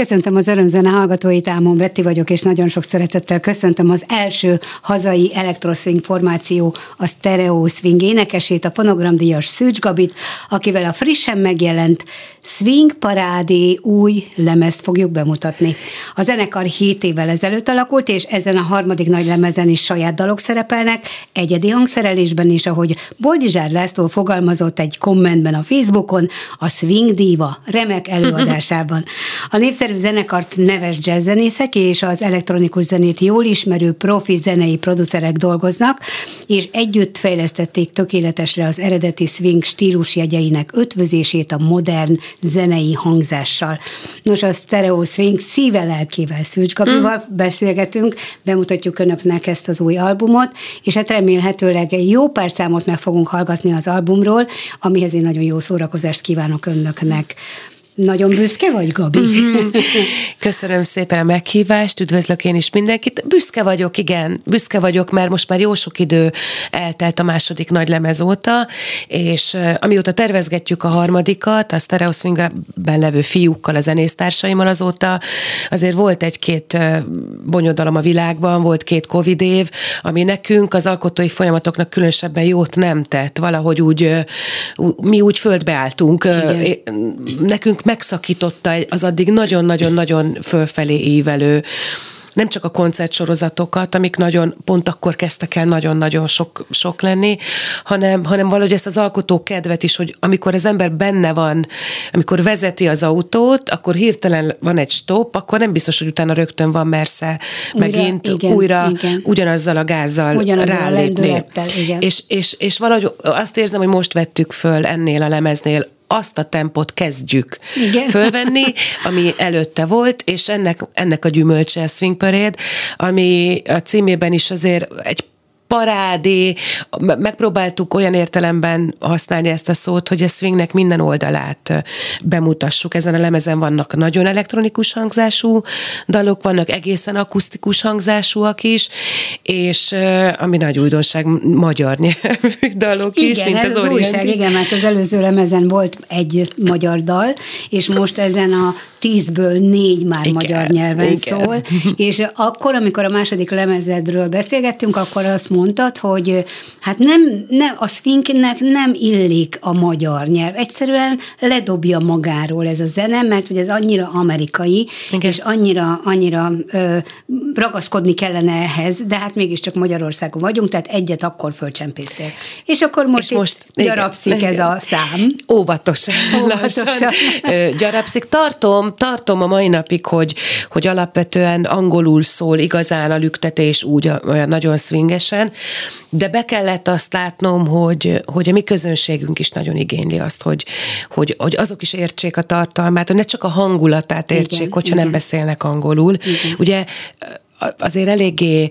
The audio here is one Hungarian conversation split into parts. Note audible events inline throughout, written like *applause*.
Köszöntöm az örömzene hallgatóit, Ámon Betty vagyok, és nagyon sok szeretettel köszöntöm az első hazai elektroszwing formáció, a Stereo Swing énekesét, a fonogramdíjas Szűcs Gabit, akivel a frissen megjelent Swing Parádé új lemezt fogjuk bemutatni. A zenekar 7 évvel ezelőtt alakult, és ezen a harmadik nagy lemezen is saját dalok szerepelnek, egyedi hangszerelésben is, ahogy Boldizsár László fogalmazott egy kommentben a Facebookon, a Swing Diva remek előadásában. A népszerű zenekart neves jazzzenészek és az elektronikus zenét jól ismerő profi zenei producerek dolgoznak, és együtt fejlesztették tökéletesre az eredeti swing stílusjegyeinek ötvözését a modern zenei hangzással. Nos, a Stereo Swing szíve lelkével Szűcs Gabival mm. beszélgetünk, bemutatjuk önöknek ezt az új albumot, és hát remélhetőleg egy jó pár számot meg fogunk hallgatni az albumról, amihez én nagyon jó szórakozást kívánok önöknek. Nagyon büszke vagy, Gabi? Mhm. Köszönöm szépen a meghívást, üdvözlök én is mindenkit. Büszke vagyok, igen, büszke vagyok, mert most már jó sok idő eltelt a második nagy lemez óta, és amióta tervezgetjük a harmadikat, a Stereo Swingben levő fiúkkal, a zenésztársaimmal azóta, azért volt egy-két bonyodalom a világban, volt két Covid év, ami nekünk az alkotói folyamatoknak különösebben jót nem tett. Valahogy úgy, mi úgy földbeálltunk. Igen. Nekünk megszakította az addig nagyon-nagyon-nagyon fölfelé ívelő nem csak a koncertsorozatokat, amik nagyon pont akkor kezdtek el nagyon-nagyon sok, sok lenni, hanem, hanem valahogy ezt az alkotó kedvet is, hogy amikor az ember benne van, amikor vezeti az autót, akkor hirtelen van egy stop, akkor nem biztos, hogy utána rögtön van mersze újra, megint igen, újra igen. ugyanazzal a gázzal ugyanazzal rálépni. A igen. És, és, és valahogy azt érzem, hogy most vettük föl ennél a lemeznél azt a tempot kezdjük Igen. fölvenni, ami előtte volt, és ennek, ennek a gyümölcse a Swing Parade, ami a címében is azért egy parádé, megpróbáltuk olyan értelemben használni ezt a szót, hogy a swingnek minden oldalát bemutassuk. Ezen a lemezen vannak nagyon elektronikus hangzású dalok, vannak egészen akusztikus hangzásúak is, és ami nagy újdonság, magyar nyelvű dalok igen, is, mint ez az, az újság, is. Igen, mert az előző lemezen volt egy magyar dal, és most ezen a tízből négy már igen, magyar nyelven igen. szól, *laughs* és akkor, amikor a második lemezedről beszélgettünk, akkor azt mondtad, hogy hát nem, nem a Sphinknek nem illik a magyar nyelv. Egyszerűen ledobja magáról ez a zene, mert hogy ez annyira amerikai, Igen. és annyira, annyira ö, ragaszkodni kellene ehhez, de hát mégiscsak Magyarországon vagyunk, tehát egyet akkor fölcsempésztél. És akkor most, és most gyarapszik igen, ez a szám. Óvatosan. Óvatosan. gyarapszik. Tartom, tartom a mai napig, hogy, hogy alapvetően angolul szól igazán a lüktetés úgy olyan nagyon swingesen, de be kellett azt látnom, hogy, hogy a mi közönségünk is nagyon igényli azt, hogy, hogy, hogy azok is értsék a tartalmát, hogy ne csak a hangulatát értsék, igen, hogyha igen. nem beszélnek angolul. Igen. Ugye azért eléggé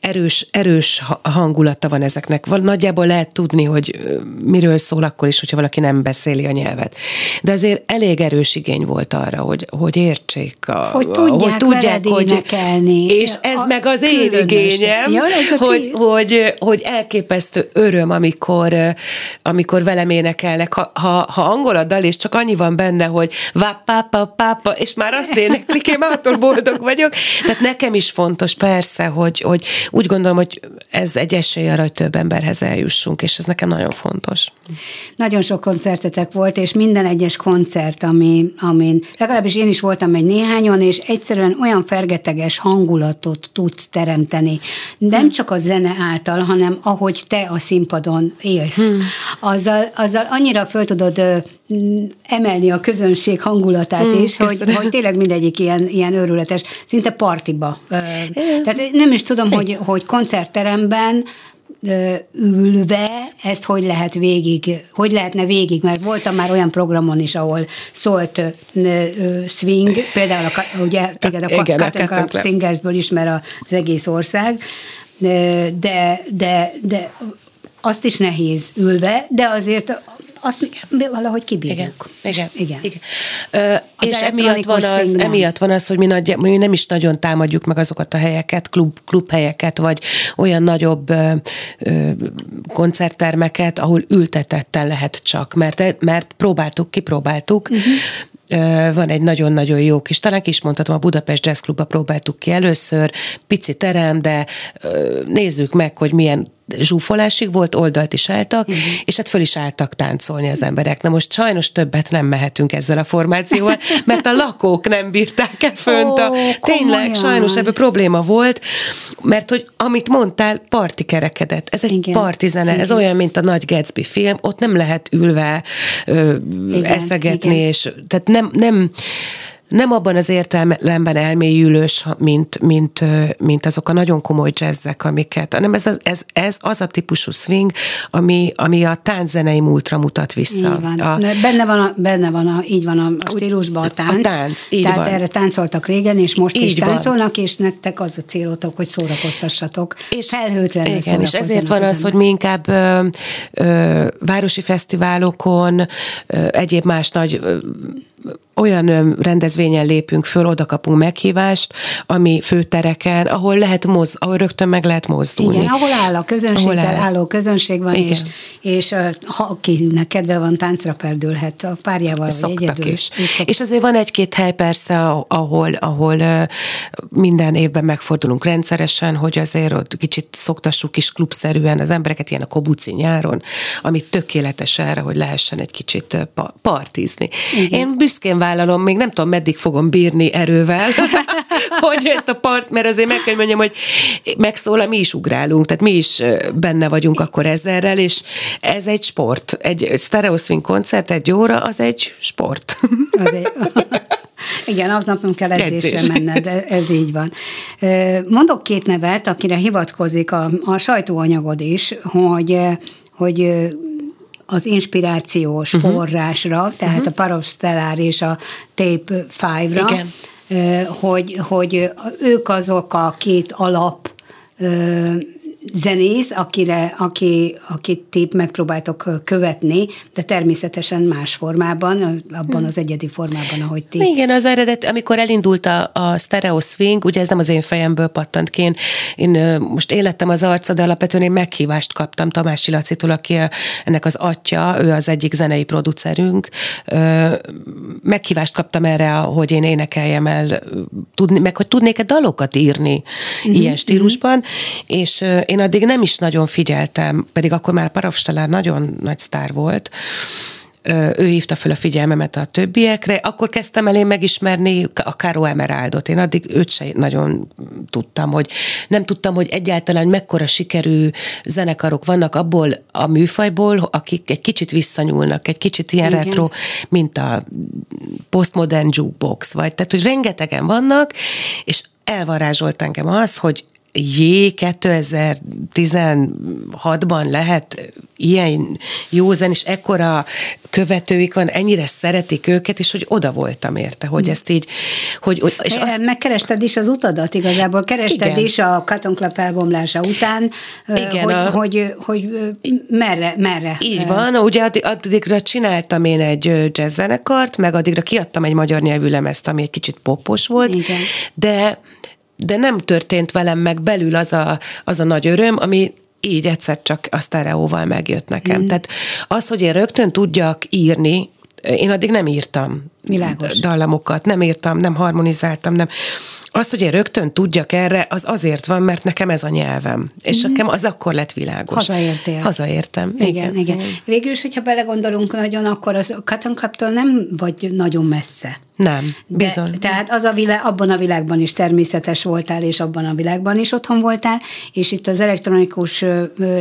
erős, erős hangulata van ezeknek. Nagyjából lehet tudni, hogy miről szól akkor is, hogyha valaki nem beszéli a nyelvet. De azért elég erős igény volt arra, hogy, hogy értsék. A, hogy tudják, hogy, tudják hogy énekelni. És ez a meg az én igényem, ja, hogy, hogy, hogy elképesztő öröm, amikor, amikor velem énekelnek. Ha, ha, ha angol a dal, és csak annyi van benne, hogy pápa, pápa, és már azt éneklik, én már attól boldog vagyok. Tehát nekem is fontos fontos, persze, hogy, hogy úgy gondolom, hogy ez egy esély arra, hogy több emberhez eljussunk, és ez nekem nagyon fontos. Nagyon sok koncertetek volt, és minden egyes koncert, ami, amin legalábbis én is voltam egy néhányon, és egyszerűen olyan fergeteges hangulatot tudsz teremteni. Nem csak a zene által, hanem ahogy te a színpadon élsz. Hmm. Azzal, azzal annyira föl tudod emelni a közönség hangulatát hmm, is, hogy, hogy tényleg mindegyik ilyen, ilyen őrületes, szinte partiba. Tehát nem is tudom, hogy, hogy koncertteremben ülve ezt hogy lehet végig, hogy lehetne végig, mert voltam már olyan programon is, ahol szólt swing, például a, ugye téged a Cotton Club Singersből ismer az egész ország, de, de, de azt is nehéz ülve, de azért azt valahogy kibírjuk. Igen. igen. igen. Ö, és emiatt van, az, emiatt van az, hogy mi, nagy, mi nem is nagyon támadjuk meg azokat a helyeket, klub, klubhelyeket, vagy olyan nagyobb ö, ö, koncerttermeket, ahol ültetetten lehet csak, mert, mert próbáltuk, kipróbáltuk, uh-huh van egy nagyon-nagyon jó kis, talán is mondhatom, a Budapest Jazz Clubba próbáltuk ki először, pici terem, de nézzük meg, hogy milyen zsúfolásig volt, oldalt is álltak, uh-huh. és hát föl is álltak táncolni az emberek. Na most sajnos többet nem mehetünk ezzel a formációval, mert a lakók nem bírták el fönt. A, oh, tényleg, komolyan. sajnos ebből probléma volt, mert hogy amit mondtál, parti kerekedett. Ez egy Igen. partizene, Igen. ez olyan, mint a Nagy Gatsby film, ott nem lehet ülve ö, Igen. eszegetni, Igen. és tehát nem, nem nem abban az értelemben elmélyülős, mint, mint, mint azok a nagyon komoly jazzek, amiket, hanem ez, az, ez, ez az a típusú swing, ami, ami a tánczenei múltra mutat vissza. Így van. A, benne van, a, benne van a, így van a stílusban a tánc. A tánc, így Tehát van. erre táncoltak régen, és most így is táncolnak, van. és nektek az a célotok, hogy szórakoztassatok. És, Felhőtlenül Igen, és ezért van az, hogy mi inkább ö, ö, városi fesztiválokon, ö, egyéb más nagy ö, olyan rendezvényen lépünk föl, oda kapunk meghívást, ami főtereken, ahol lehet moz, ahol rögtön meg lehet mozdulni. Igen, ahol áll a közönséggel, Ahol áll. álló közönség van, Igen. és, és ha akinek kedve van, táncra perdülhet a párjával, vagy egyedül. is. szok- És azért van egy-két hely persze, ahol, ahol minden évben megfordulunk rendszeresen, hogy azért ott kicsit szoktassuk is klubszerűen az embereket, ilyen a kobuci nyáron, ami tökéletes erre, hogy lehessen egy kicsit partizni. Igen. Én büszkén vállalom, még nem tudom, meddig fogom bírni erővel, *laughs* hogy ezt a part, mert azért meg kell mondjam, hogy megszólal, mi is ugrálunk, tehát mi is benne vagyunk akkor ezerrel, és ez egy sport. Egy stereo swing koncert egy óra, az egy sport. *laughs* *laughs* Igen, aznap nem kell edzésre Edzés. menned, e- ez így van. Mondok két nevet, akire hivatkozik a, a sajtóanyagod is, hogy, hogy az inspirációs uh-huh. forrásra, tehát uh-huh. a Parovstellár és a Tape 5-ra, Igen. hogy, hogy ők azok a két alap zenész, akire, aki, akit ti megpróbáltok követni, de természetesen más formában, abban az egyedi formában, ahogy ti. Igen, az eredet, amikor elindult a, a stereo swing, ugye ez nem az én fejemből pattant ki, én, én most élettem az arca, de alapvetően én meghívást kaptam Tamási Lacitól, aki ennek az atya, ő az egyik zenei producerünk, meghívást kaptam erre, hogy én énekeljem el, tudni, meg hogy tudnék-e dalokat írni uh-huh, ilyen stílusban, és ö, én addig nem is nagyon figyeltem, pedig akkor már Paravstalár nagyon nagy sztár volt, ő hívta fel a figyelmemet a többiekre, akkor kezdtem el én megismerni a Caro Emeraldot. Én addig őt se nagyon tudtam, hogy nem tudtam, hogy egyáltalán mekkora sikerű zenekarok vannak abból a műfajból, akik egy kicsit visszanyúlnak, egy kicsit ilyen. Igen. retro, mint a postmodern jukebox, vagy tehát, hogy rengetegen vannak, és elvarázsolt engem az, hogy jé, 2016-ban lehet ilyen jó zen, és ekkora követőik van, ennyire szeretik őket, és hogy oda voltam érte, hogy ezt így, hogy, hogy és azt, Megkerested is az utadat igazából, kerested Igen. is a Cotton Club felbomlása után, Igen, hogy, a- hogy, hogy ö, merre, merre. Így van, ugye addig, addigra csináltam én egy ö, jazzzenekart, meg addigra kiadtam egy magyar nyelvű lemezt, ami egy kicsit popos volt, Igen. de de nem történt velem meg belül az a, az a nagy öröm, ami így egyszer csak a sztereóval megjött nekem. Mm. Tehát az, hogy én rögtön tudjak írni, én addig nem írtam Világos. dallamokat, nem írtam, nem harmonizáltam, nem. Az, hogy én rögtön tudjak erre, az azért van, mert nekem ez a nyelvem. És mm. nekem az akkor lett világos. Hazaértél. Hazaértem. Igen, igen. Végül is, hogyha belegondolunk nagyon, akkor az Cotton Clubtól nem vagy nagyon messze. Nem, De, bizony. tehát az a világ, abban a világban is természetes voltál, és abban a világban is otthon voltál, és itt az elektronikus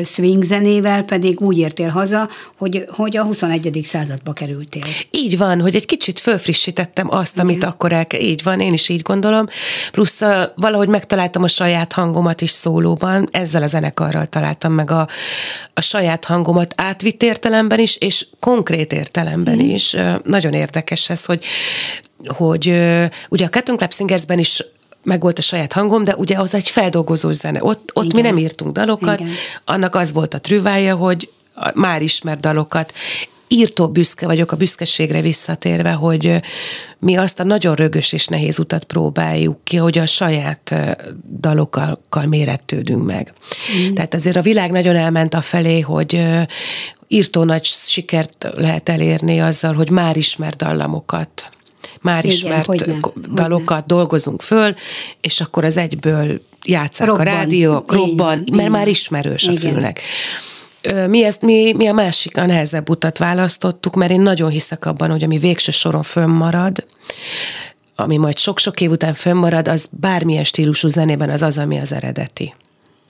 swing zenével pedig úgy értél haza, hogy, hogy a 21. századba kerültél. Így van, hogy egy kicsit fölfrissítettem azt, amit Igen. akkor el Így van, én is így gondolom. Plusz uh, valahogy megtaláltam a saját hangomat is szólóban, ezzel a zenekarral találtam meg a, a saját hangomat átvitt értelemben is, és konkrét értelemben Mhm. mm. is. Nagyon érdekes ez, hogy, hogy ugye a Cotton Club Singersben is meg volt a saját hangom, de ugye az egy feldolgozós zene. Ott, ott mi nem írtunk dalokat, Igen. annak az volt a trüvája, hogy a- már ismert dalokat. Írtó büszke vagyok a büszkeségre visszatérve, hogy mi azt a nagyon rögös és nehéz utat próbáljuk ki, hogy a saját dalokkal mérettődünk meg. Mm. Tehát azért a világ nagyon elment a felé, hogy írtó nagy sikert lehet elérni azzal, hogy már ismert dallamokat már Igen, ismert hogyne, ko- hogyne. dalokat dolgozunk föl, és akkor az egyből játszák Robban. a rádiók, Így robban, van, mert így már ismerős a Igen. fülnek. Ö, Mi, ezt, mi, mi a másik, a nehezebb utat választottuk, mert én nagyon hiszek abban, hogy ami végső soron fönnmarad, ami majd sok-sok év után fönnmarad, az bármilyen stílusú zenében az az, ami az eredeti.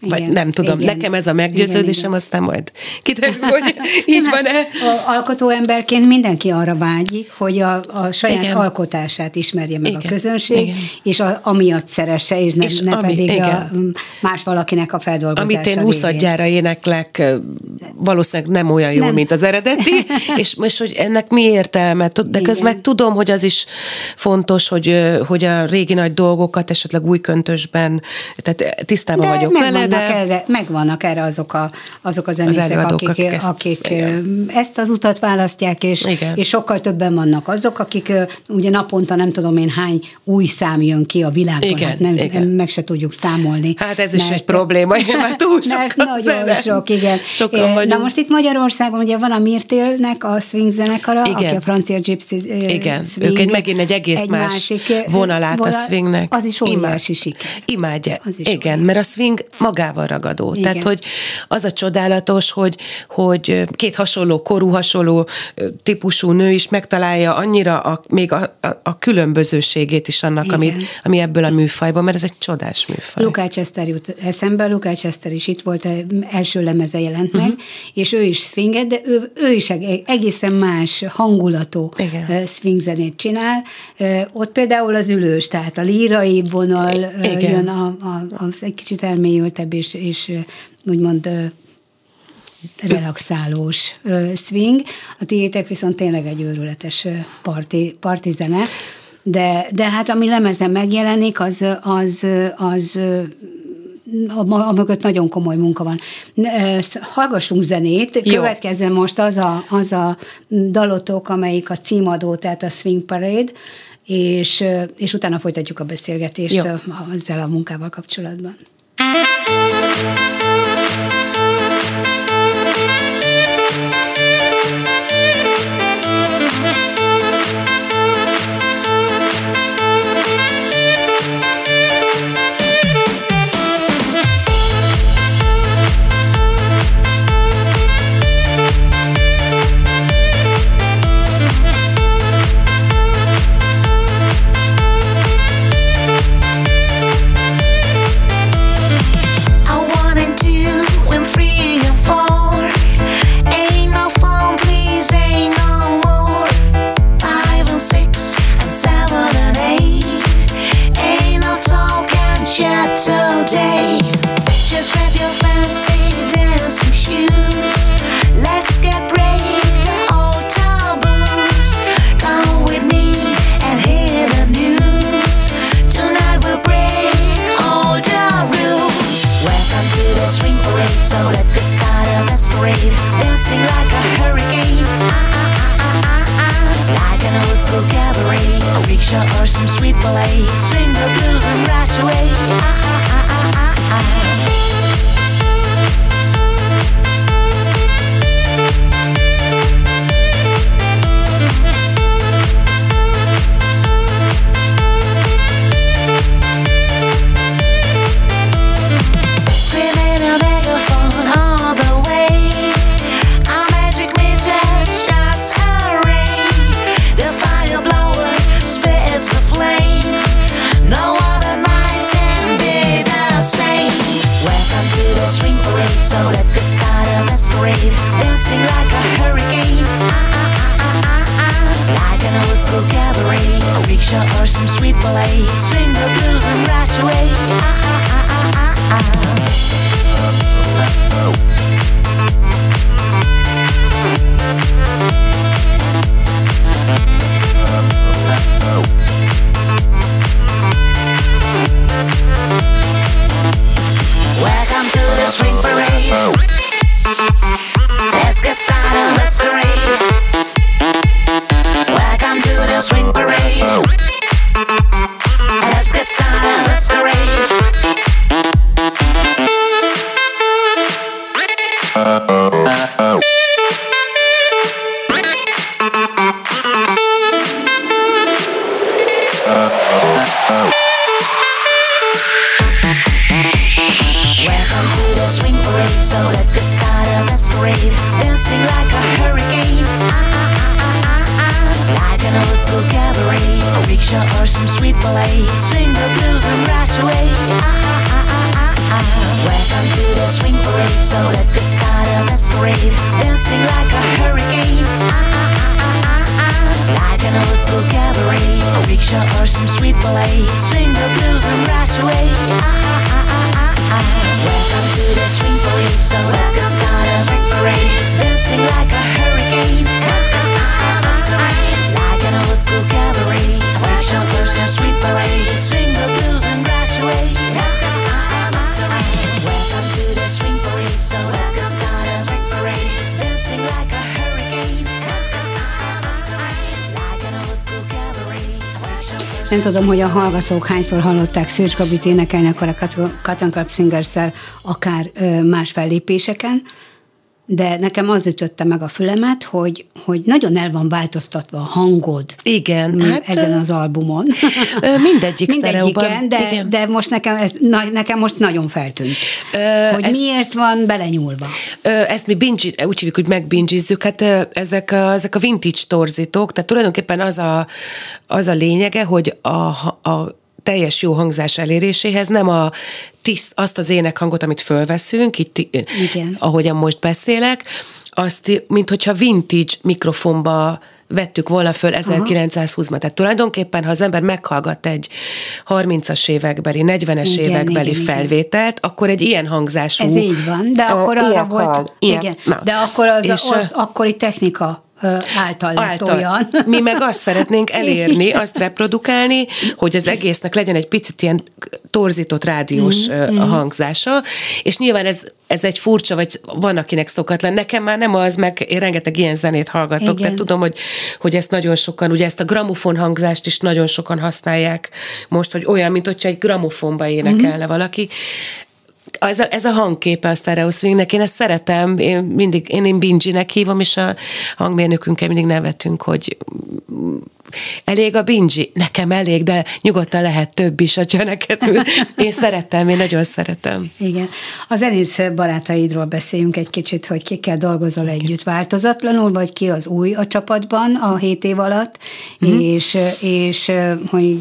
Vagy Igen, nem tudom, igen. nekem ez a meggyőződésem, Igen, igen. aztán majd kiderül, *laughs* hogy így Nem, van-e. hát Alkotó emberként mindenki arra vágyik, hogy a, a saját Igen. alkotását ismerje meg Igen, a közönség, igen. és a, amiatt szeresse, és ne, És ne ami- pedig a, más valakinek a feldolgozása Amit én révén. úszadjára énekleg, ö, valószínűleg nem olyan jó, Nem. mint az eredeti, *laughs* és most, hogy ennek mi értelme, de közben meg tudom, hogy az is fontos, hogy, hogy a régi nagy dolgokat esetleg új köntösben, tehát tisztában De vagyok vele, megvannak, de... erre, megvannak erre azok a, azok a zenészek, előadók, akik, akik ezt- akik igen. ezt az utat választják, és, Igen. és sokkal többen vannak azok, akik ugye naponta nem tudom én hány új szám jön ki a világban, Igen, hát nem, igen. meg se tudjuk számolni. Hát ez is egy probléma, igen, mert túl *laughs* sok Mert a nagyon zene. sok, igen. Sokan Na vagyunk. most itt Magyarországon ugye van a Mirtélnek a swing zenekara, Igen. aki a francia gypsy Igen, swing, ők egy megint egy egész egy más másik, vonalát a vonal- swingnek. Az is óriási siker. Imádja. Az is Igen, óriási. mert a swing magával ragadó. Igen. Tehát, hogy az a csodálatos, hogy, hogy két hasonló korú, hasonló típusú nő is megtalálja annyira a, még a, a, a különbözőségét is annak, Igen. ami, ami ebből a műfajban, mert ez egy csodás műfaj. Lukács Chester jut eszembe, Lukács Chester is itt volt, eh, első lemeze jelent meg, és ő is swinget, de ő, ő is eg- egészen más hangulatú Igen. eh, swing zenét csinál. Ott például az ülős, tehát a lírai vonal Igen. jön, a, a, az egy kicsit elmélyültebb, és, és úgymond relaxálós swing. A tiétek viszont tényleg egy őrületes parti, parti zene, de, de hát ami lemezen megjelenik, az, az, az a, mögött nagyon komoly munka van. Hallgassunk zenét, Jó. következzen most az a, az a dalotok, amelyik a címadó, tehát a Swing Parade, és, és utána folytatjuk a beszélgetést Jó. ezzel a munkával kapcsolatban. Thank you. Nem tudom, hogy a hallgatók hányszor hallották Szőcs Gabit énekelni, akkor a Cotton Club singers akár más fellépéseken, de nekem az ütötte meg a fülemet, hogy, hogy nagyon el van változtatva a hangod. Igen. Hát, ezen az albumon. Mindegyik. *laughs* Igen, de, igen. de most nekem, ez, na, nekem most nagyon feltűnt, ö, hogy ezt, miért van belenyúlva. Ö, ezt mi binge, úgy hívjuk, hogy megbingizzük, hát ezek a, ezek a vintage torzítók, tehát tulajdonképpen az a, az a lényege, hogy a, a teljes jó hangzás eléréséhez nem a tiszt, azt az énekhangot, amit fölveszünk, itt, Igen. ahogyan most beszélek, azt, mint hogyha vintage mikrofonba vettük volna föl 1920-ban. Tehát tulajdonképpen, ha az ember meghallgat egy 30-as évekbeli, 40-es igen, évekbeli igen, felvételt, igen. akkor egy ilyen hangzású... Ez így van, de akkor arra volt... Hal, ilyen, igen, na. de akkor az és, a, akkori technika által által. olyan. *laughs* Mi meg azt szeretnénk elérni, azt reprodukálni, hogy az egésznek legyen egy picit ilyen torzított rádiós mm-hmm. hangzása, és nyilván ez, ez egy furcsa, vagy van, akinek szokatlan. Nekem már nem az, meg én rengeteg ilyen zenét hallgatok, Igen. tehát tudom, hogy, hogy ezt nagyon sokan, ugye ezt a gramofon hangzást is nagyon sokan használják most, hogy olyan, mint hogyha egy gramofonba énekelne mm-hmm. valaki ez a, ez a hangképe a Stereo Swingnek, én ezt szeretem, én mindig, én, én Bingy-nek hívom, és a hangmérnökünkkel mindig nevetünk, hogy elég a bingi? Nekem elég, de nyugodtan lehet több is, ha neked. *laughs* Én szeretem, én nagyon szeretem. Igen. A zenész barátaidról beszéljünk egy kicsit, hogy kikkel dolgozol együtt változatlanul, vagy ki az új a csapatban a hét év alatt, mm-hmm. és, és hogy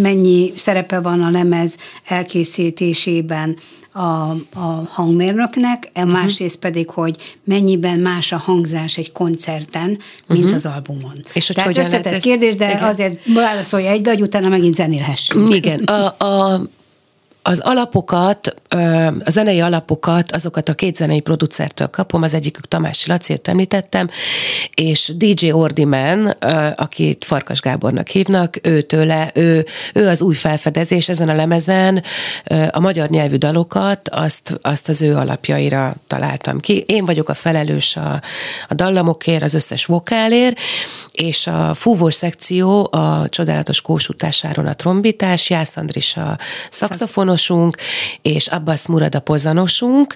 mennyi szerepe van a lemez elkészítésében a, a hangmérnöknek, uh-huh. másrészt pedig, hogy mennyiben más a hangzás egy koncerten, mint uh-huh. az albumon. És hogy Tehát összetett ez... kérdés, de igen. azért válaszolj egybe, hogy utána megint zenélhessünk. Igen, a, a, az alapokat, a zenei alapokat, azokat a két zenei producertől kapom, az egyikük Tamás Lacért említettem, és DJ Ordiman, akit Farkas Gábornak hívnak, őtőle, ő, ő az új felfedezés ezen a lemezen, a magyar nyelvű dalokat, azt, azt az ő alapjaira találtam ki. Én vagyok a felelős a, a dallamokért, az összes vokálért, és a fúvós szekció a csodálatos kósutásáron a trombitás, Jász Andris a szakszofonosunk, és Abbas Murad a pozanosunk,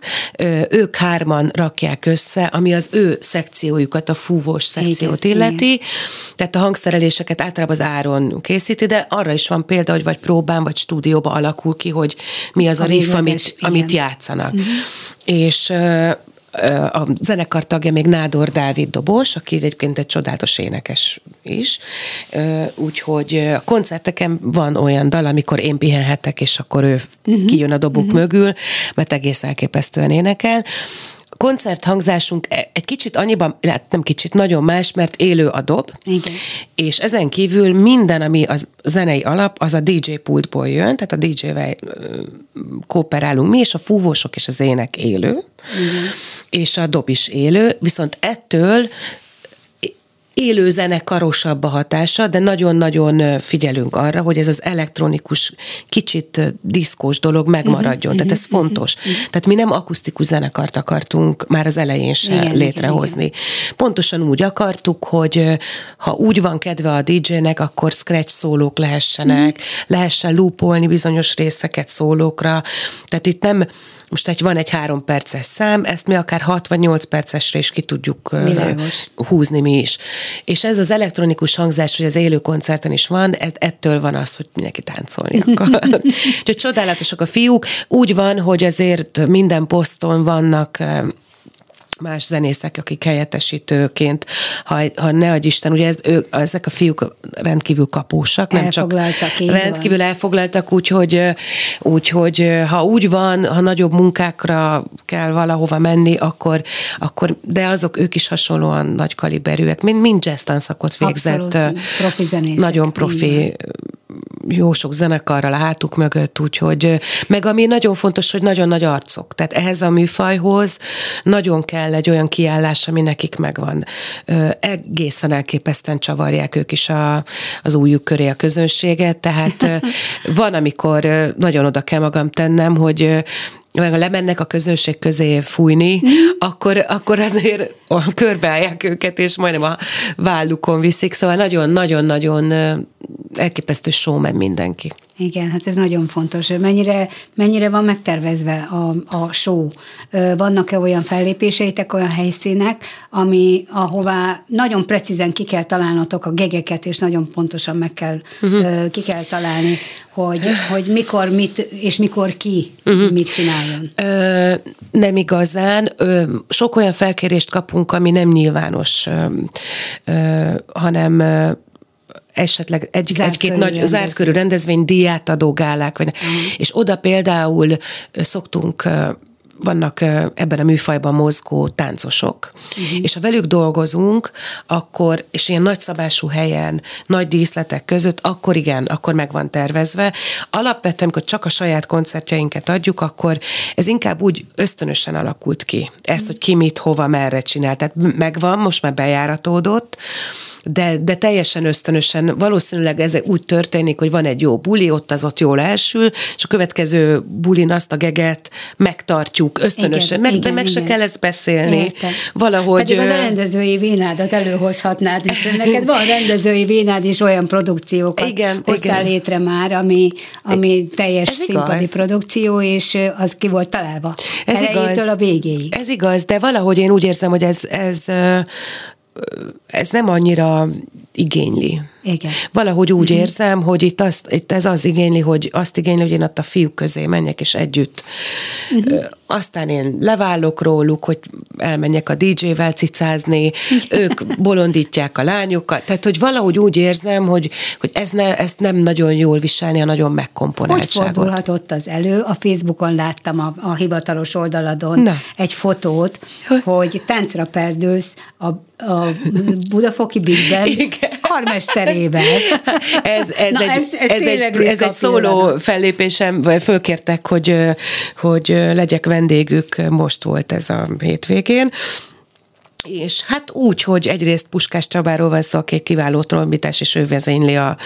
ők hárman rakják össze, ami az ő szekciójukat, a fúvós szekciót igen, illeti, igen. tehát a hangszereléseket általában az áron készíti, de arra is van példa, hogy vagy próbán, vagy stúdióba alakul ki, hogy mi az a, a riff, amit, amit játszanak. Uh-huh. És a zenekar tagja még Nádor Dávid dobos, aki egyébként egy csodálatos énekes is, úgyhogy a koncerteken van olyan dal, amikor én pihenhetek, és akkor ő uh-huh. kijön a dobok uh-huh. mögül, mert egész elképesztően énekel koncerthangzásunk e- egy kicsit annyiban, hát nem kicsit, nagyon más, mert élő a dob, Igen. és ezen kívül minden, ami az zenei alap, az a DJ pultból jön, tehát a DJ-vel kooperálunk mi, és a fúvósok és az ének élő, Igen. és a dob is élő, viszont ettől élő zene karosabb a hatása, de nagyon-nagyon figyelünk arra, hogy ez az elektronikus, kicsit diszkós dolog megmaradjon. Uh-huh, Tehát ez uh-huh, fontos. Uh-huh. Tehát mi nem akusztikus zenekart akartunk már az elején se igen, létrehozni. Igen, igen. Pontosan úgy akartuk, hogy ha úgy van kedve a DJ-nek, akkor scratch szólók lehessenek, uh-huh. lehessen loopolni bizonyos részeket szólókra. Tehát itt nem most egy, van egy három perces szám, ezt mi akár 6 vagy 8 percesre is ki tudjuk Világos. húzni mi is. És ez az elektronikus hangzás, hogy az élő koncerten is van, ettől van az, hogy mindenki táncolni *laughs* akar. Úgyhogy csodálatosak a fiúk. Úgy van, hogy azért minden poszton vannak más zenészek, akik helyettesítőként, ha, ha ne adj Isten, ugye ez, ő, ezek a fiúk rendkívül kapósak, nem csak rendkívül van. elfoglaltak, úgyhogy, úgyhogy ha úgy van, ha nagyobb munkákra kell valahova menni, akkor, akkor de azok ők is hasonlóan nagy kaliberűek, mind, mind jazz tanszakot végzett. Abszolút, profi zenészek. Nagyon profi jó sok zenekarral a hátuk mögött, úgyhogy meg ami nagyon fontos, hogy nagyon nagy arcok. Tehát ehhez a műfajhoz nagyon kell egy olyan kiállás, ami nekik megvan. Egészen elképesztően csavarják ők is a, az újjuk köré a közönséget, tehát *laughs* van, amikor nagyon oda kell magam tennem, hogy meg ha lemennek a közönség közé fújni, mm. akkor, akkor azért körbeállják őket, és majdnem a vállukon viszik, szóval nagyon-nagyon-nagyon elképesztő showman mindenki. Igen, hát ez nagyon fontos. Mennyire, mennyire van megtervezve a, a show? Vannak-e olyan fellépéseitek, olyan helyszínek, ami, ahová nagyon precízen ki kell találnotok a gegeket, és nagyon pontosan meg kell, uh-huh. ki kell találni, hogy, hogy mikor mit, és mikor ki uh-huh. mit csináljon? Ö, nem igazán. Ö, sok olyan felkérést kapunk, ami nem nyilvános, ö, ö, hanem esetleg egy, egy-két nagy rendezvény. zárt körű rendezvény, díjátadó gálák, vagy, uh-huh. és oda például szoktunk vannak ebben a műfajban mozgó táncosok, uh-huh. és ha velük dolgozunk, akkor, és ilyen nagyszabású helyen, nagy díszletek között, akkor igen, akkor meg van tervezve. Alapvetően, amikor csak a saját koncertjeinket adjuk, akkor ez inkább úgy ösztönösen alakult ki. Ezt, uh-huh. hogy ki mit, hova, merre csinál. Tehát megvan, most már bejáratódott, de, de teljesen ösztönösen, valószínűleg ez úgy történik, hogy van egy jó buli, ott az ott jól elsül, és a következő bulin azt a geget megtartjuk ösztönösen, igen, meg, igen, de meg igen. se kell ezt beszélni. Értem. Valahogy... Pedig a rendezői vénádat előhozhatnád, hiszen neked van rendezői vénád is olyan produkciókat igen, hoztál igen. létre már, ami, ami teljes ez színpadi igaz. produkció, és az ki volt találva. Ez igaz. a végéig. Ez igaz, de valahogy én úgy érzem, hogy ez, ez ez nem annyira igényli. Igen. Valahogy úgy mm-hmm. érzem, hogy itt, azt, itt ez az igényli, hogy azt igényli, hogy én ott a fiúk közé menjek, és együtt. Mm-hmm. Aztán én leválok róluk, hogy elmenjek a DJ-vel cicázni, ők bolondítják a lányokat. Tehát, hogy valahogy úgy érzem, hogy, hogy ez ne, ezt nem nagyon jól viselni, a nagyon megkomponáltságot. Hogy fordulhatott az elő? A Facebookon láttam a, a hivatalos oldaladon Na. egy fotót, hogy táncra perdősz a, a Budafoki Big Ben karmesterével. *laughs* Ez, ez, Na, egy, ez, ez, ez, egy, ez egy szóló fellépésem, fölkértek, hogy, hogy legyek vendégük, most volt ez a hétvégén, és hát úgy, hogy egyrészt Puskás Csabáról van szó, aki kiváló trombitás, és ő vezényli a,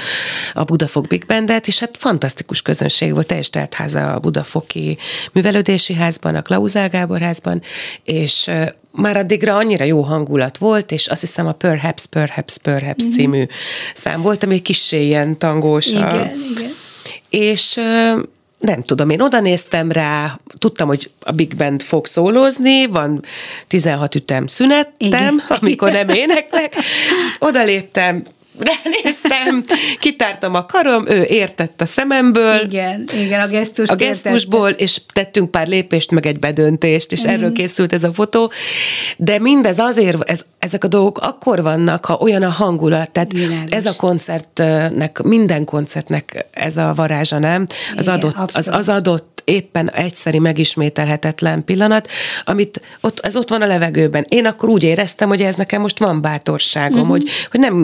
a Budafok Big Bandet, és hát fantasztikus közönség volt, teljes teltháza a Budafoki Művelődési Házban, a Klauzál Gábor házban, és már addigra annyira jó hangulat volt, és azt hiszem a Perhaps, Perhaps, Perhaps mm-hmm. című szám volt, ami kicsi ilyen tangós. Igen, igen. És nem tudom, én oda néztem rá, tudtam, hogy a Big Band fog szólózni, van 16 ütem szünetem, Igen. amikor nem éneklek. Oda léptem, ránéztem, kitártam a karom, ő értett a szememből. Igen, igen, a gesztust A gesztusból, értette. és tettünk pár lépést, meg egy bedöntést, és mm. erről készült ez a fotó. De mindez azért, ez, ezek a dolgok akkor vannak, ha olyan a hangulat. Tehát Világos. ez a koncertnek, minden koncertnek ez a varázsa, nem? Az, igen, adott, az, az adott éppen egyszeri megismételhetetlen pillanat, amit ott, ez ott van a levegőben. Én akkor úgy éreztem, hogy ez nekem most van bátorságom, uh-huh. hogy, hogy nem...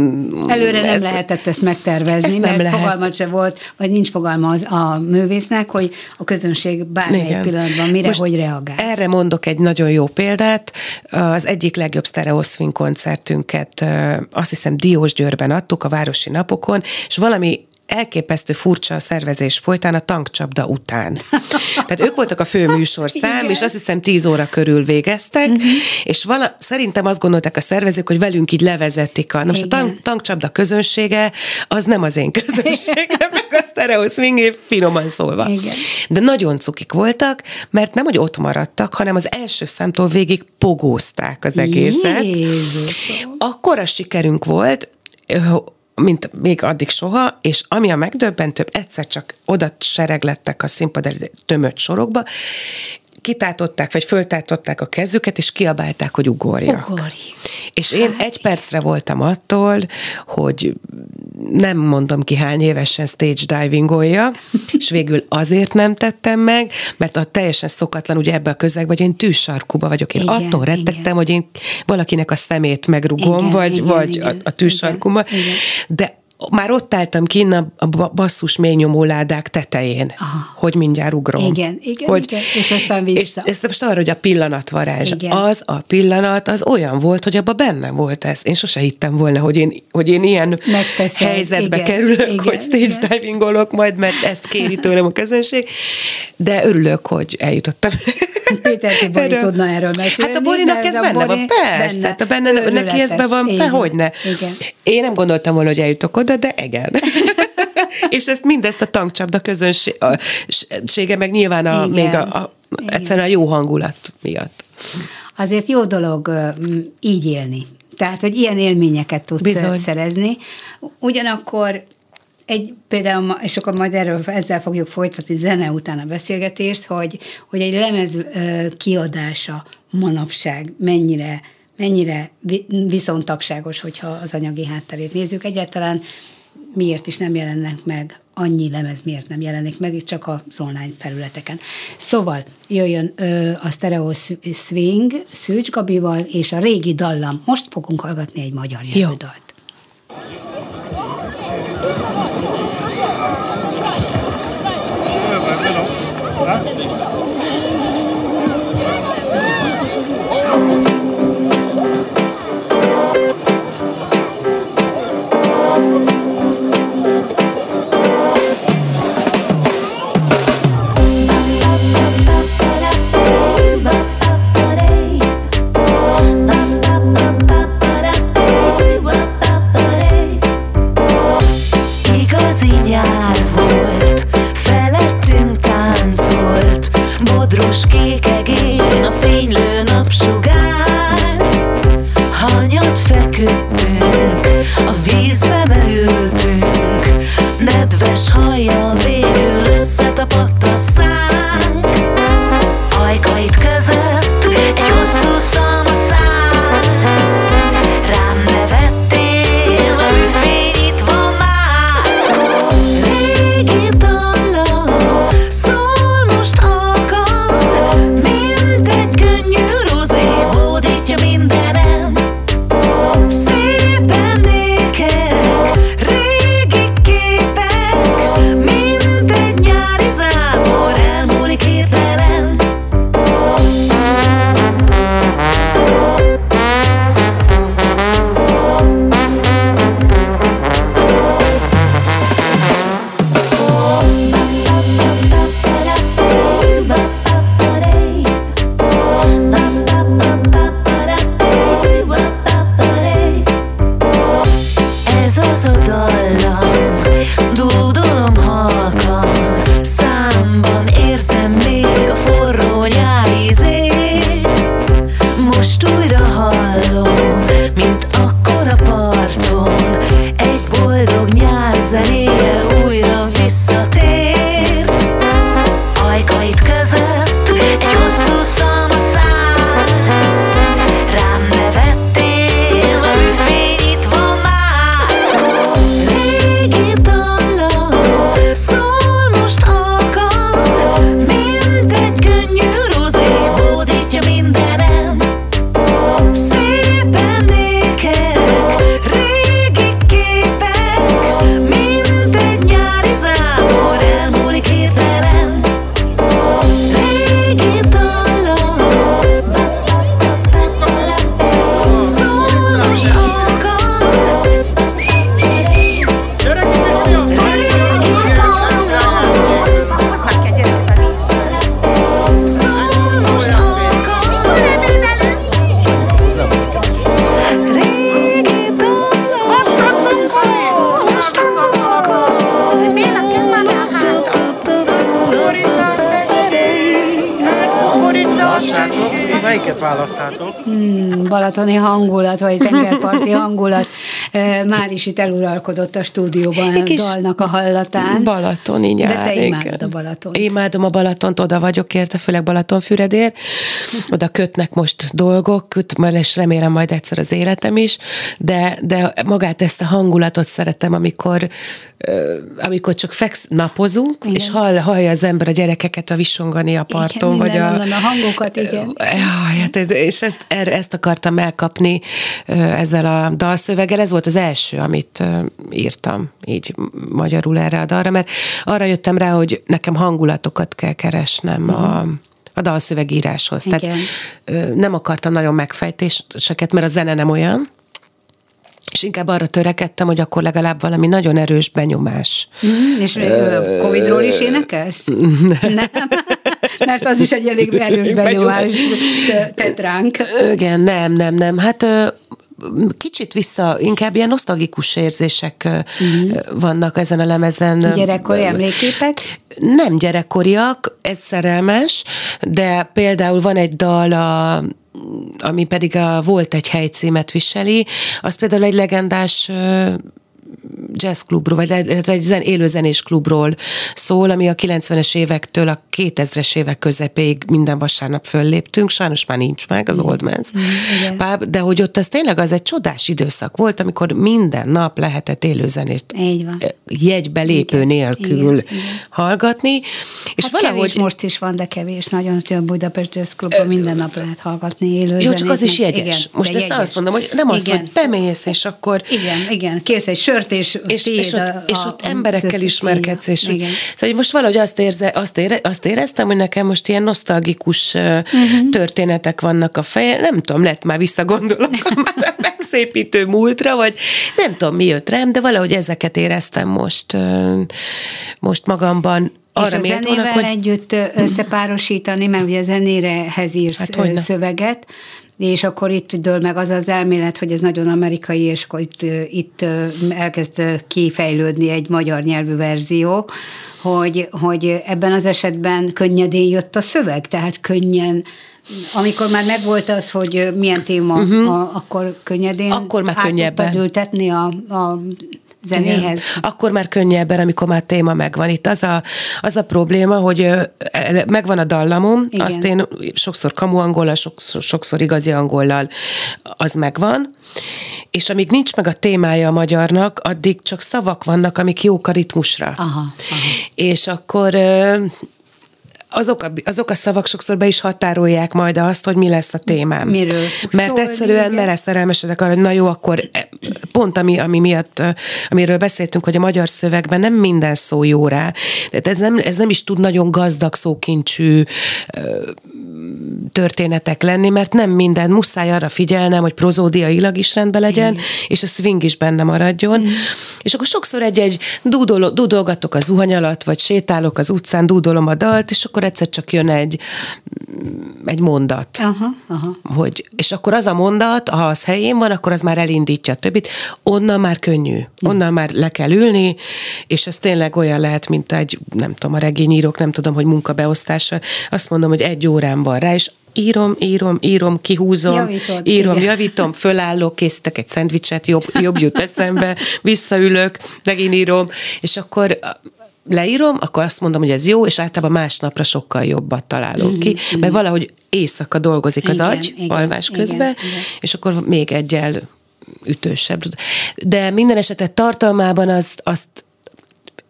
Előre nem ez, lehetett ezt megtervezni, ezt mert lehet. fogalmat se volt, vagy nincs fogalma az, a művésznek, hogy a közönség bármelyik Igen. pillanatban mire, most hogy reagál. Erre mondok egy nagyon jó példát. Az egyik legjobb sztereoszfin koncertünket azt hiszem Diósgyőrben adtuk a Városi Napokon, és valami elképesztő furcsa a szervezés folytán a tankcsapda után. *laughs* Tehát ők voltak a fő műsorszám, Igen. és azt hiszem 10 óra körül végeztek, uh-huh. és vala, szerintem azt gondolták a szervezők, hogy velünk így levezetik a... Most a tank, tankcsapda közönsége az nem az én közönségem, *laughs* meg a stereo swing, finoman szólva. Igen. De nagyon cukik voltak, mert nem, hogy ott maradtak, hanem az első számtól végig pogózták az egészet. Jézusom. Akkor a sikerünk volt, mint még addig soha, és ami a megdöbbentőbb, egyszer csak oda sereglettek a színpad tömött sorokba, kitátották, vagy föltátották a kezüket, és kiabálták, hogy ugorjak. Ugorj. És én egy percre voltam attól, hogy nem mondom ki hány évesen stage divingolja, és végül azért nem tettem meg, mert a teljesen szokatlan, ugye ebbe a közegben, hogy én tűsarkuba vagyok. Én igen, attól rettegtem, igen. hogy én valakinek a szemét megrugom, igen, vagy, igen, vagy igen, a, a. Igen, igen. De már ott álltam kinn a, a ba- basszus ményomóládák tetején, Aha. hogy mindjárt ugrom. Igen, igen, hogy, igen, és aztán vissza. És ezt most arra, hogy a pillanatvarázs, Igen. az a pillanat, az olyan volt, hogy abban benne volt ez. Én sose hittem volna, hogy én, hogy én ilyen Megteszed, helyzetbe igen, kerülök, igen, hogy stage igen. divingolok majd, mert ezt kéri tőlem a közönség, de örülök, hogy eljutottam. Péter Tibori Erről. tudna erről mesélni. Hát a Borinak ez benne Bori van, persze, benne. hát a benne, neki ez be van, Örületes. hogy ne. Igen. Én nem gondoltam volna, hogy eljutok oda, de igen. *laughs* És ezt mindezt a tankcsapda közönsége, meg nyilván a, Igen. még a, a, Igen. egyszerűen a jó hangulat miatt. Azért jó dolog így élni. Tehát, hogy ilyen élményeket tudsz. Bizony. szerezni. Ugyanakkor egy, például, ma- és akkor majd erről, ezzel fogjuk folytatni zene után a beszélgetést, hogy, hogy egy lemez kiadása manapság mennyire mennyire vi- viszontagságos, hogyha az anyagi hátterét nézzük. Egyáltalán miért is nem jelennek meg annyi lemez, miért nem jelenik meg, csak az online felületeken. Szóval jöjjön ö, a Stereo Swing Szűcs Gabival és a régi dallam. Most fogunk hallgatni egy magyar Jó. Nyelvű dalt. aquí. Que is itt eluralkodott a stúdióban Egy a kis dalnak a hallatán. Balatoni nyár. De te igen. imádod a Balatont. Imádom a Balatont, oda vagyok érte, főleg Balatonfüredér. *laughs* Oda kötnek most dolgok, köt, és remélem majd egyszer az életem is, de, de magát ezt a hangulatot szeretem, amikor, amikor csak feksz, napozunk, Igen. és hall, hallja az ember a gyerekeket a visongani a parton. vagy a, a hangokat, igen. Jaj, hát és ezt, erre, ezt akartam elkapni ezzel a dalszöveggel. Ez volt az első, amit írtam így magyarul erre a dalra, mert arra jöttem rá, hogy nekem hangulatokat kell keresnem a a dalszövegíráshoz. Igen. Tehát nem akartam nagyon megfejtéseket, mert a zene nem olyan, és inkább arra törekedtem, hogy akkor legalább valami nagyon erős benyomás. Mm, és ö, Covidról is énekelsz? *laughs* Nem. *laughs* Mert az is egy elég erős benyomás tett ránk. Igen, nem, nem, nem. Hát kicsit vissza, inkább ilyen nosztalgikus érzések uh-huh. vannak ezen a lemezen. Gyerekkori emlékképek? Nem gyerekkoriak, ez szerelmes, de például van egy dal a ami pedig a Volt egy hely címet viseli, az például egy legendás jazzklubról, vagy illetve egy zen, élő zenés klubról szól, ami a 90-es évektől a 2000-es évek közepéig minden vasárnap fölléptünk, sajnos már nincs meg az Old Man's igen. Pub, de hogy ott az tényleg az egy csodás időszak volt, amikor minden nap lehetett élő van. jegybe lépő nélkül igen, hallgatni, és Hát valahogy... kevés most is van, de kevés. Nagyon több Budapest Jazz Clubban minden nap lehet hallgatni élő Jó, csak az is zenét. jegyes. Igen, Most ezt jegyes. azt mondom, hogy nem az, hogy bemész, és akkor Igen, igen. Kérsz egy sört, és és, és, ott, a- és a- ott a- emberekkel ismerkedsz, és igen. szóval most valahogy azt, érze, azt, ére, azt éreztem, hogy nekem most ilyen nosztalgikus uh-huh. történetek vannak a feje, nem tudom, lett már visszagondolok a *laughs* megszépítő múltra, vagy nem tudom, mi jött rám, de valahogy ezeket éreztem most, most magamban. És Arra a méltónak, zenével hogy együtt összepárosítani, mert ugye a zenérehez írsz Hát szöveget, és akkor itt dől meg az az elmélet, hogy ez nagyon amerikai, és akkor itt, itt elkezd kifejlődni egy magyar nyelvű verzió, hogy, hogy ebben az esetben könnyedén jött a szöveg, tehát könnyen amikor már megvolt az, hogy milyen téma, uh-huh. a, akkor könnyedén. Akkor már könnyebben. ültetni a, a zenéhez. Igen. Akkor már könnyebben, amikor már téma megvan. Itt az a, az a probléma, hogy megvan a dallamom, Igen. azt én sokszor kamu angollal, sokszor, sokszor igazi angollal az megvan, és amíg nincs meg a témája a magyarnak, addig csak szavak vannak, amik jók a ritmusra. Aha, aha. És akkor azok a, azok a szavak sokszor be is határolják majd azt, hogy mi lesz a témám. Miről Mert szólni, egyszerűen igen. beleszerelmesedek arra, hogy na jó, akkor e, pont ami, ami miatt, amiről beszéltünk, hogy a magyar szövegben nem minden szó jó rá. Tehát ez nem, ez nem is tud nagyon gazdag szókincsű történetek lenni, mert nem minden, muszáj arra figyelnem, hogy prozódiailag is rendben legyen, és a swing is benne maradjon. Mm. És akkor sokszor egy-egy dúdol, dúdolgatok az zuhany alatt, vagy sétálok az utcán, dúdolom a dalt, és akkor egyszer csak jön egy, egy mondat. Aha, aha. Hogy, és akkor az a mondat, ha az helyén van, akkor az már elindítja a többit. Onnan már könnyű. Onnan már le kell ülni, és ez tényleg olyan lehet, mint egy, nem tudom, a regényírók, nem tudom, hogy munkabeosztása. Azt mondom, hogy egy órám van rá, és írom, írom, írom, kihúzom, Javítod, írom, igen. javítom, fölállok, készítek egy szendvicset, jobb, jobb jut eszembe, *laughs* visszaülök, megint írom, és akkor leírom, akkor azt mondom, hogy ez jó, és általában másnapra sokkal jobbat találok ki, mert valahogy éjszaka dolgozik az Igen, agy, igen, alvás igen, közben, igen. és akkor még egyel ütősebb. De minden esetre tartalmában azt, azt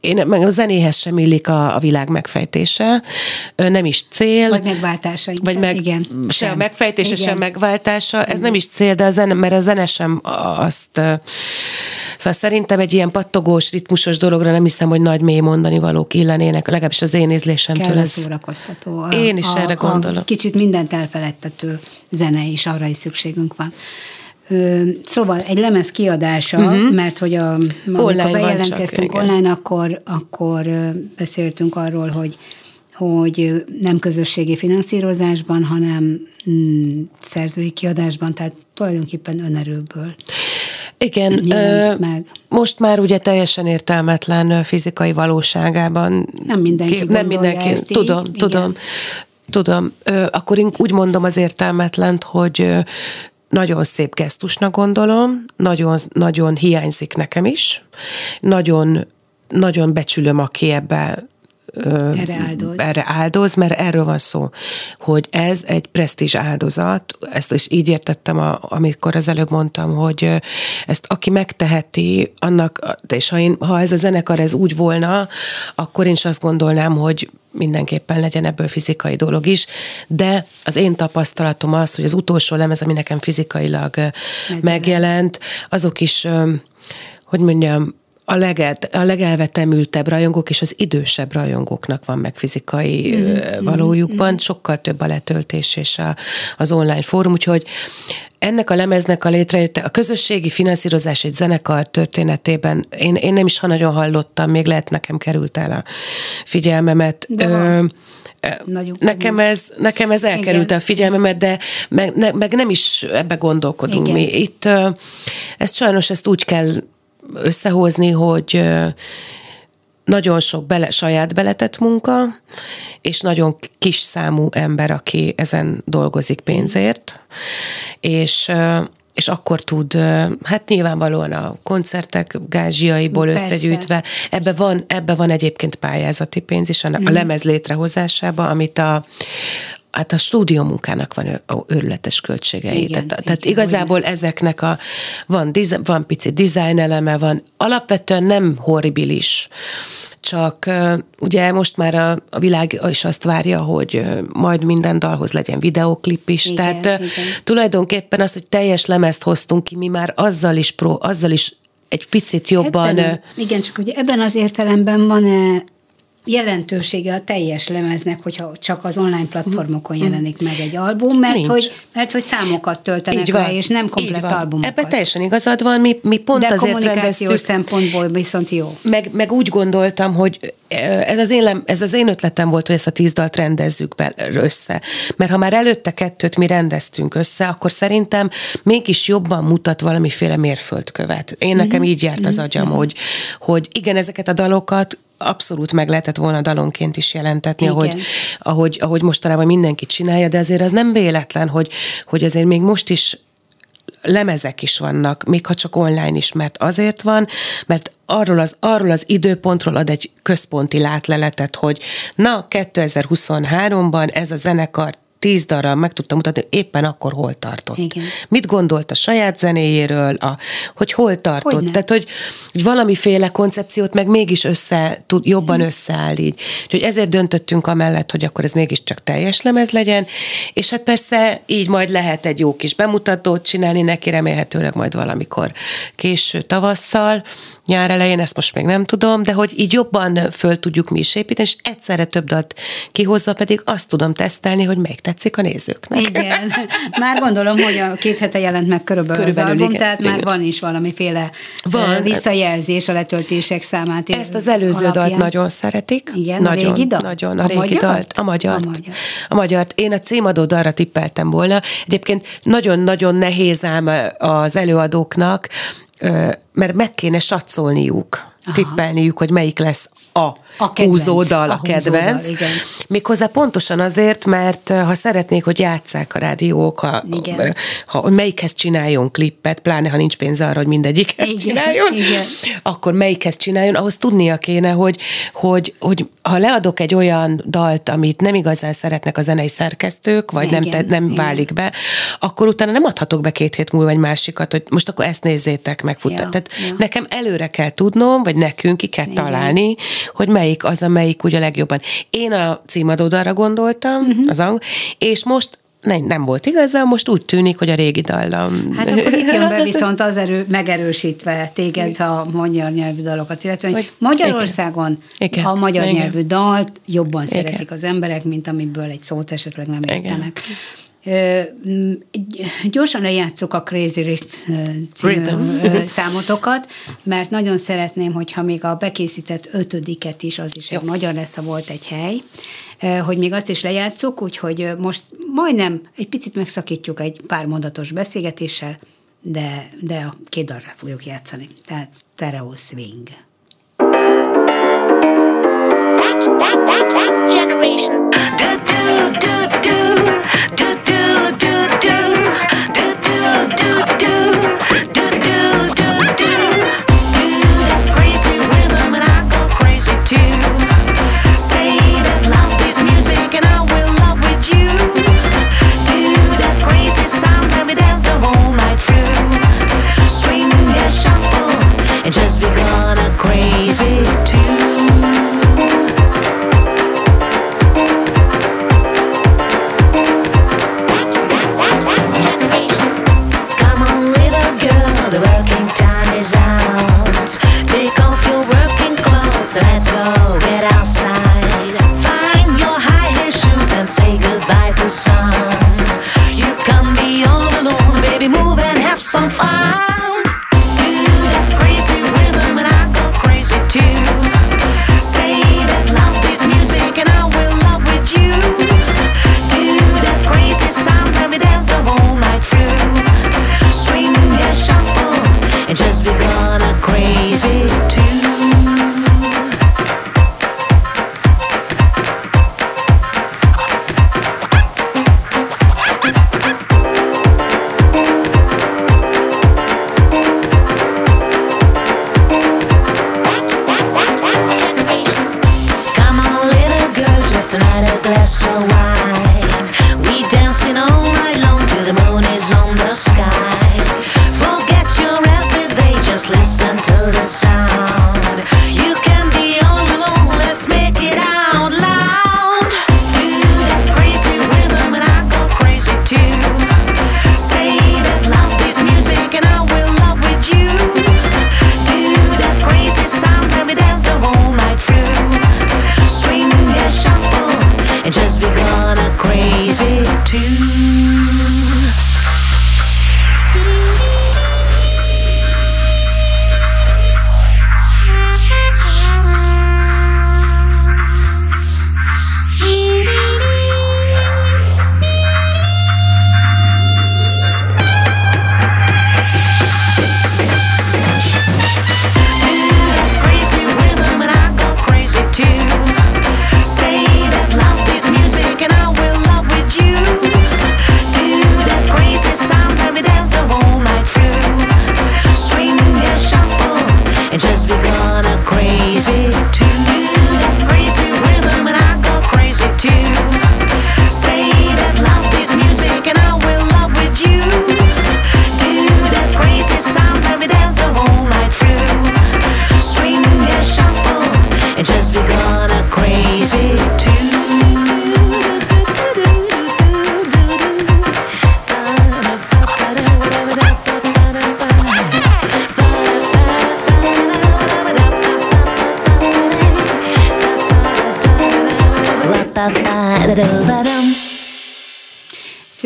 én, meg a zenéhez sem illik a, a világ megfejtése, nem is cél. Vagy megváltása. Vagy meg, igen. se a megfejtése, Igen. sem megváltása, ez nem is cél, de a zene, mert a zene sem azt... Szóval szerintem egy ilyen pattogós, ritmusos dologra nem hiszem, hogy nagy mély mondani valók illenének, legalábbis az én ízlésemtől. Kell a ez- szórakoztató. A, Én is a, erre A gondolok. kicsit mindent elfeledtető zene is, arra is szükségünk van. Szóval egy lemez kiadása, uh-huh. mert hogy a. Online bejelentkeztünk csak, online, akkor, akkor beszéltünk arról, hogy hogy nem közösségi finanszírozásban, hanem mm, szerzői kiadásban, tehát tulajdonképpen önerőből. Igen, ö, meg. most már ugye teljesen értelmetlen fizikai valóságában. Nem mindenki nem gondolja mindenki, ezt így, tudom, igen. tudom, tudom. Ö, akkor én úgy mondom az értelmetlent, hogy ö, nagyon szép gesztusnak gondolom, nagyon, nagyon hiányzik nekem is, nagyon, nagyon becsülöm, aki ebbe Erre áldoz. erre áldoz, mert erről van szó, hogy ez egy presztízs áldozat, ezt is így értettem, a, amikor az előbb mondtam, hogy ezt aki megteheti, annak, és ha, én, ha ez a zenekar ez úgy volna, akkor én is azt gondolnám, hogy mindenképpen legyen ebből fizikai dolog is, de az én tapasztalatom az, hogy az utolsó lemez, ami nekem fizikailag megjelent, azok is, hogy mondjam, a, leget, a legelvetemültebb rajongók és az idősebb rajongóknak van meg fizikai mm, valójukban, mm. sokkal több a letöltés és a, az online fórum, úgyhogy ennek a lemeznek a létrejötte, a közösségi finanszírozás egy zenekar történetében, én, én nem is ha nagyon hallottam, még lehet nekem került el a figyelmemet. De Ö, Nagyon Nekem ez, nekem ez elkerült Igen. a figyelmemet, de meg, ne, meg nem is ebbe gondolkodunk Igen. mi. Itt ezt sajnos ezt úgy kell összehozni, hogy nagyon sok bele, saját beletett munka, és nagyon kis számú ember, aki ezen dolgozik pénzért, és és akkor tud, hát nyilvánvalóan a koncertek gázsiaiból Persze. összegyűjtve, ebbe van, ebbe van egyébként pályázati pénz is, a, a lemez létrehozásába, amit a, Hát a stúdiómunkának van őrületes költségei. Igen, tehát, tehát igen, igazából ezeknek a, van, diz, van pici design eleme, van, alapvetően nem horribilis, csak ugye most már a, a világ is azt várja, hogy majd minden dalhoz legyen videoklip is, Igen, tehát igen. tulajdonképpen az, hogy teljes lemezt hoztunk ki, mi már azzal is, pro, azzal is egy picit jobban... Ebben, igen, csak hogy ebben az értelemben van-e jelentősége a teljes lemeznek, hogyha csak az online platformokon jelenik meg egy album, mert Nincs. hogy, mert hogy számokat töltenek le, és nem így komplet van. albumokat. Ebben teljesen igazad van, mi, mi pont De azért rendeztük. szempontból viszont jó. meg, meg úgy gondoltam, hogy ez az, én, ez az én ötletem volt, hogy ezt a tíz dalt rendezzük be össze. Mert ha már előtte kettőt mi rendeztünk össze, akkor szerintem mégis jobban mutat valamiféle mérföldkövet. Én nekem Mhm. így járt az agyam, hogy, hogy igen, ezeket a dalokat abszolút meg lehetett volna dalonként is jelentetni, Igen. ahogy, ahogy, ahogy mostanában mindenki csinálja, de azért az nem véletlen, hogy, hogy azért még most is lemezek is vannak, még ha csak online is, mert azért van, mert arról az, arról az időpontról ad egy központi látleletet, hogy na, 2023-ban ez a zenekar tíz darab meg tudta mutatni, éppen akkor hol tartott. Igen. Mit gondolt a saját zenéjéről, a, hogy hol tartott. Hogyne. Tehát, hogy, hogy valamiféle koncepciót meg mégis össze, tud, jobban összeáll így. Úgyhogy ezért döntöttünk amellett, hogy akkor ez mégiscsak teljes lemez legyen, és hát persze így majd lehet egy jó kis bemutatót csinálni neki, remélhetőleg majd valamikor késő tavasszal, nyár elején, ezt most még nem tudom, de hogy így jobban föl tudjuk mi is építeni, és egyszerre több dalt kihozva pedig azt tudom tesztelni, hogy melyik tetszik a nézőknek. Igen. Már gondolom, hogy a két hete jelent meg körülbelül, Körülbelül, az album, igen, tehát már igen. van is valamiféle Van. van. visszajelzés a letöltések számát. Ezt az előző alapján. dalt nagyon szeretik. Igen, a nagyon, régi dal? Nagyon, a, A régi dalt. A magyart. A magyart. A magyart. Én a címadó dalra tippeltem volna. Egyébként nagyon-nagyon nehéz ám az előadóknak, mert meg kéne satszolniuk, Aha. tippelniük, hogy melyik lesz a, A kedvenc, húzódal, a a kedvenc. húzódal, igen. Méghozzá pontosan azért, mert ha szeretnék, hogy játsszák a rádiók, ha, Igen. ha hogy melyikhez csináljon klippet, pláne ha nincs pénze arra, hogy mindegyikhez Igen, csináljon, igen. akkor melyikhez csináljon, ahhoz tudnia kéne, hogy, hogy, hogy ha leadok egy olyan dalt, amit nem igazán szeretnek a zenei szerkesztők, vagy nem, Igen, te, nem igen. válik be, akkor utána nem adhatok be két hét múlva egy másikat, hogy most akkor ezt nézzétek meg. Fut. Ja, Tehát ja. nekem előre kell tudnom, vagy nekünk ki kell Igen. találni, hogy melyik az, amelyik ugye a legjobban. Én a címadódalra gondoltam, uh-huh. az angol, és most nem, nem volt igazán, most úgy tűnik, hogy a régi dallam. Hát akkor itt jön be *laughs* viszont az erő, megerősítve téged a magyar nyelvű dalokat, illetve hogy Magyarországon Igen. a magyar Igen. nyelvű dalt jobban Igen. szeretik az emberek, mint amiből egy szót esetleg nem Igen. értenek. Gy- Gyorsan lejátszok a Crazy Rhythm című számotokat, mert nagyon szeretném, hogyha még a bekészített ötödiket is, az is egy magyar lesz, ha volt egy hely, hogy még azt is lejátszuk, úgyhogy most majdnem egy picit megszakítjuk egy pár mondatos beszélgetéssel, de, de a két dalra fogjuk játszani. Tehát Stereo Swing. That, that, that, that generation. Do, do, do, do. just gonna crazy too Take off your working clothes, let's go.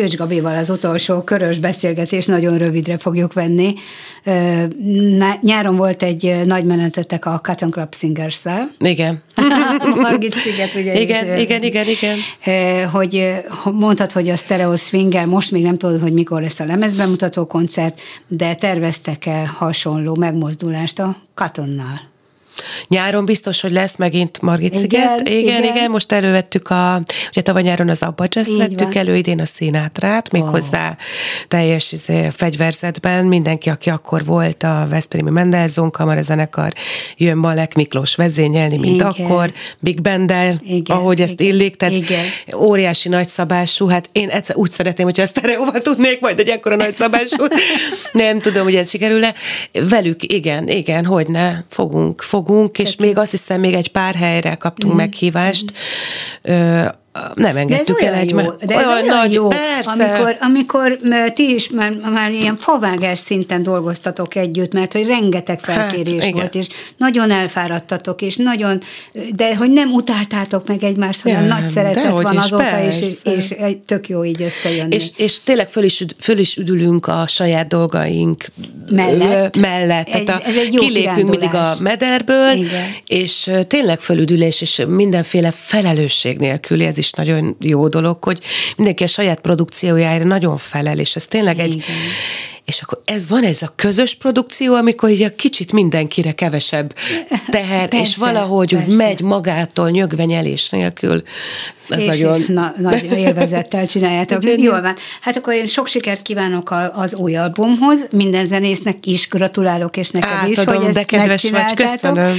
Szőcs Gabival az utolsó körös beszélgetés nagyon rövidre fogjuk venni. Nyáron volt ö, nagy menetetek a Cotton Club Singers-szel. Igen. *laughs* A Margit sziget, ugye? Igen, ö, igen, igen, igen. Hogy mondtad, hogy a Stereo swing most még nem tudod, hogy mikor lesz a lemezbemutató koncert, de terveztek-e hasonló megmozdulást a Catonnal? Nyáron biztos, hogy lesz megint Margit Igen, sziget. Igen, igen, igen. most elővettük a, ugye tavaly nyáron az Abba Jazz vettük van. elő, idén a színátrát, méghozzá teljes izé, fegyverzetben. Mindenki, aki akkor volt a Veszprémi Mendelzon kamarazenekar, jön Malek Miklós vezényelni, mint Igen. akkor, Big Bendel, ahogy ezt igen, illik, tehát igen. óriási nagyszabású, hát én egyszer úgy szeretném, hogyha ezt sztereóval tudnék majd egy ekkora nagyszabású. *laughs* Nem tudom, hogy ez sikerül-e. Velük, igen, igen, hogy ne, fogunk, fogunk, és még azt hiszem, még egy pár helyre kaptunk Mhm. meghívást. Ö, nem De ez engedtük el olyan egy jó, de ez olyan nagy, jó, persze. amikor, amikor ti is már, már ilyen favágás szinten dolgoztatok együtt, mert hogy rengeteg felkérés Hát, igen. volt, és nagyon elfáradtatok, és nagyon, de hogy nem utáltátok meg egymást, hanem Nem, nagy szeretet van is, azóta, és, és, és tök jó így összejönni. És, és tényleg föl is, föl is üdülünk a saját dolgaink Mellett. mellett. Egy- Tehát a, ez egy jó kilépünk mindig a kirándulás. mederből, Igen. és tényleg fölüdülés, és mindenféle felelősség nélküli, ez is nagyon jó dolog, hogy mindenki a saját produkciójára nagyon felel, és ez tényleg egy... Igen. És akkor ez van ez a közös produkció, amikor így a kicsit mindenkire kevesebb *laughs* teher, és Persze, valahogy úgy persze. megy magától nyögvenyelés nélkül. Ez és nagyon... is na, nagy *laughs* élvezettel csináljátok. Jól van. Hát akkor én sok sikert kívánok a- az új albumhoz, minden zenésznek is gratulálok, és neked is, Átadom, hogy de ezt kedves vagy, köszönöm.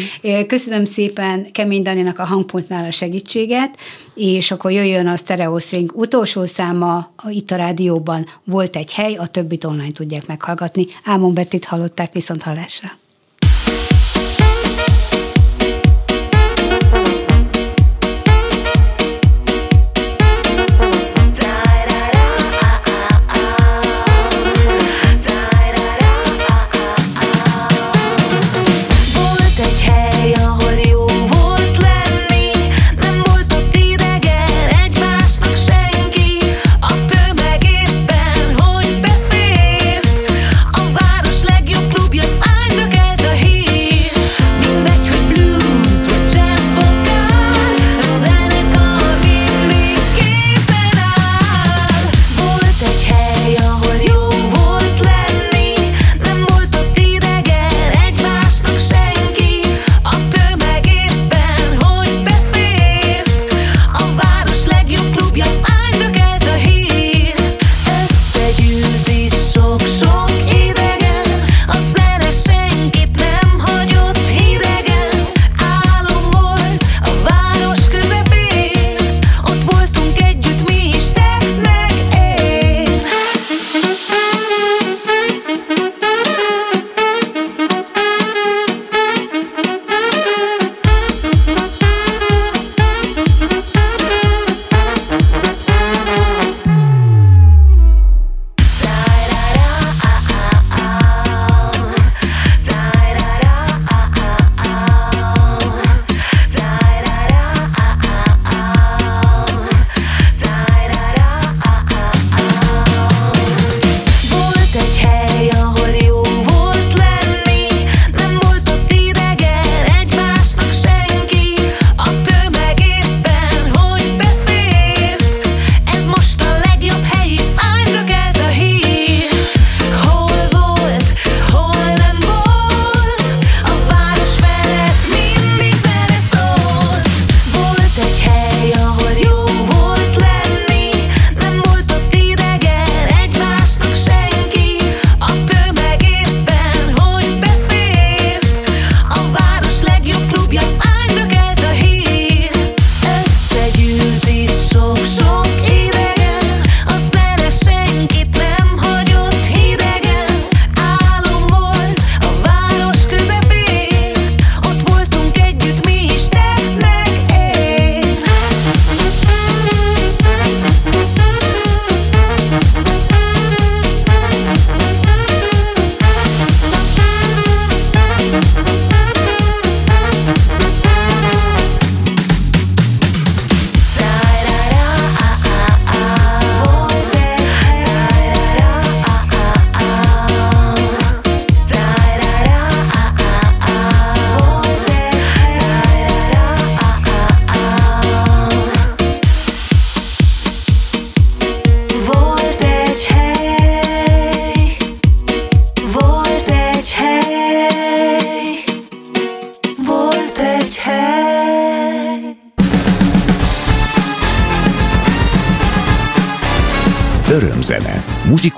Köszönöm szépen Kemény Daninak a hangpontnál a segítséget, és akkor jöjjön a Stereo Swing utolsó száma itt a rádióban. Volt egy hely, a többit online tudják meghallgatni. Ámon Bettit hallották viszont hallásra.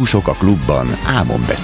Muzsikusok a klubban Ámon Bettivel.